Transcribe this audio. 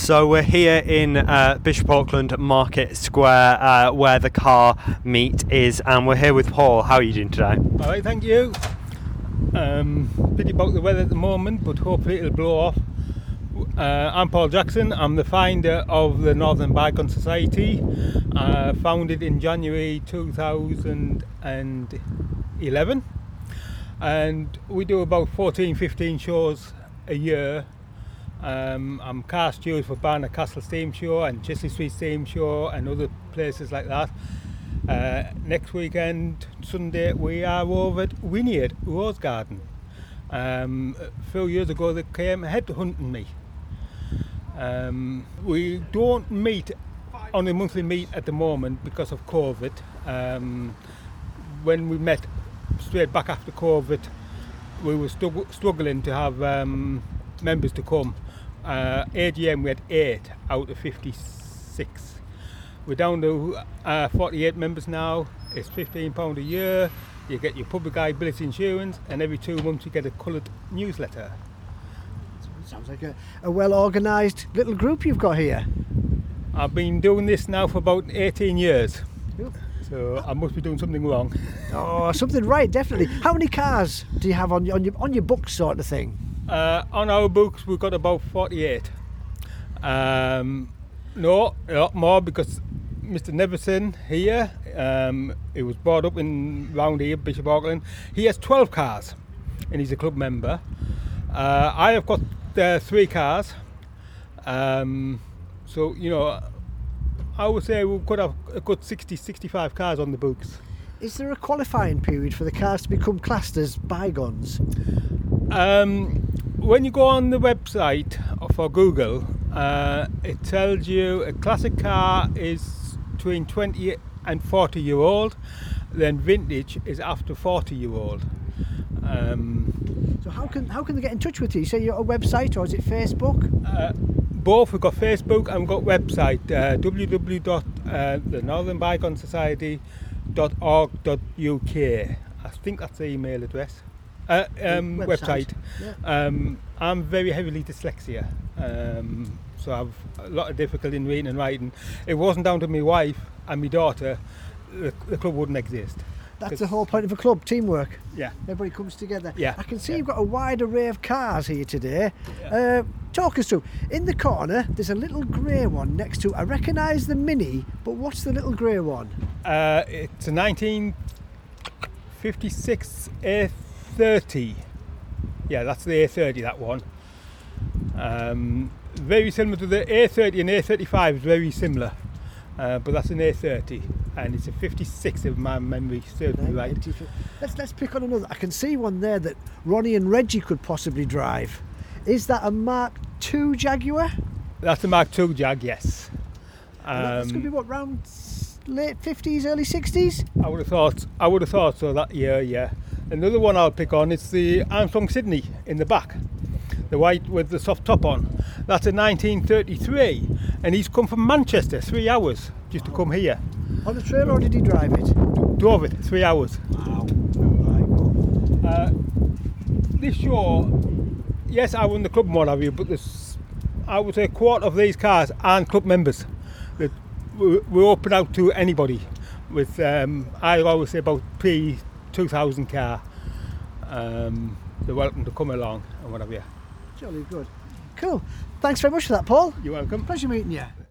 So we're here in uh, Bishop Auckland Market Square uh, where the car meet is, and we're here with Paul. How are you doing today? All right, thank you. Um, pity about the weather at the moment, but hopefully it'll blow off. Uh, I'm Paul Jackson. I'm the founder of the Northern Bygone Society, uh, founded in January 2011, and we do about 14, 15 shows a year. Um, I'm car steward for Barnard Castle Steam Show and Chelsea Street Steam Show and other places like that. Uh, next weekend, Sunday, we are over at Wynyard Rose Garden. Um, a few years ago, they came headhunting me. Um, we don't meet on a monthly meet at the moment because of COVID. Um, when we met straight back after COVID, we were struggling to have um, members to come. Uh, AGM we had eight out of 56. We're down to uh, 48 members now. It's £15 a year. You get your public liability insurance, and every two months you get a coloured newsletter. Sounds like a, a well organised little group you've got here. I've been doing this now for about 18 years, Cool. so I must be doing something wrong. Oh, something right, definitely. How many cars do you have on your on your on your books, sort of thing? Uh, on our books, we've got about 48. Um, no, a lot more because Mr. Neverson here, um, he was brought up in round here, Bishop Auckland. He has 12 cars and he's a club member. Uh, I have got uh, three cars. Um, so, you know, I would say we could have a good 60, 65 cars on the books. Is there a qualifying period for the cars to become classed as bygones? Um, when you go on the website for Google, uh, it tells you a classic car is between 20 and 40 year old, then vintage is after 40 year old. Um, So how can how can they get in touch with you? Say you're a website or is it Facebook? uh, both we've got Facebook and we've got website uh, www.thenorthernbygonsociety.org.uk. I think that's the email address. Uh, um, Website. website. Yeah. Um, I'm very heavily dyslexia, um, so I've a lot of difficulty in reading and writing. It wasn't down to my wife and my daughter, the, the club wouldn't exist. That's the whole point of a club, teamwork. Yeah. Everybody comes together. Yeah, I can see yeah. you've got a wide array of cars here today. Uh, talk us through. In the corner, there's a little grey one next to. I recognise the Mini, but what's the little grey one? Uh, it's a 1956 A30. Yeah, that's the A30, that one. Um, very similar to the A30 and A35 is very similar. Uh, but that's an A30 and it's a 56 if my memory serves me right. Let's let's pick on another. I can see one there that Ronnie and Reggie could possibly drive. Is that a Mark II Jaguar? That's a Mark II Jag, yes. That's going to be Um, what round late 50s, early 60s. I would have thought I would have thought so that year, yeah. Another one I'll pick on is the Armstrong Siddeley in the back, the white with the soft top on. That's a 1933, and he's come from Manchester three hours just to come here. On the trail, or did he drive it? Drove it three hours. Wow. Uh, this show, yes, I won the club and what have you, but this, I would say a quarter of these cars aren't club members. That we, we open out to anybody. With um, I always say about pre 2000 car. Um, they're welcome to come along and what have you. Jolly good. Cool. Thanks very much for that, Paul. You're welcome. Pleasure meeting you.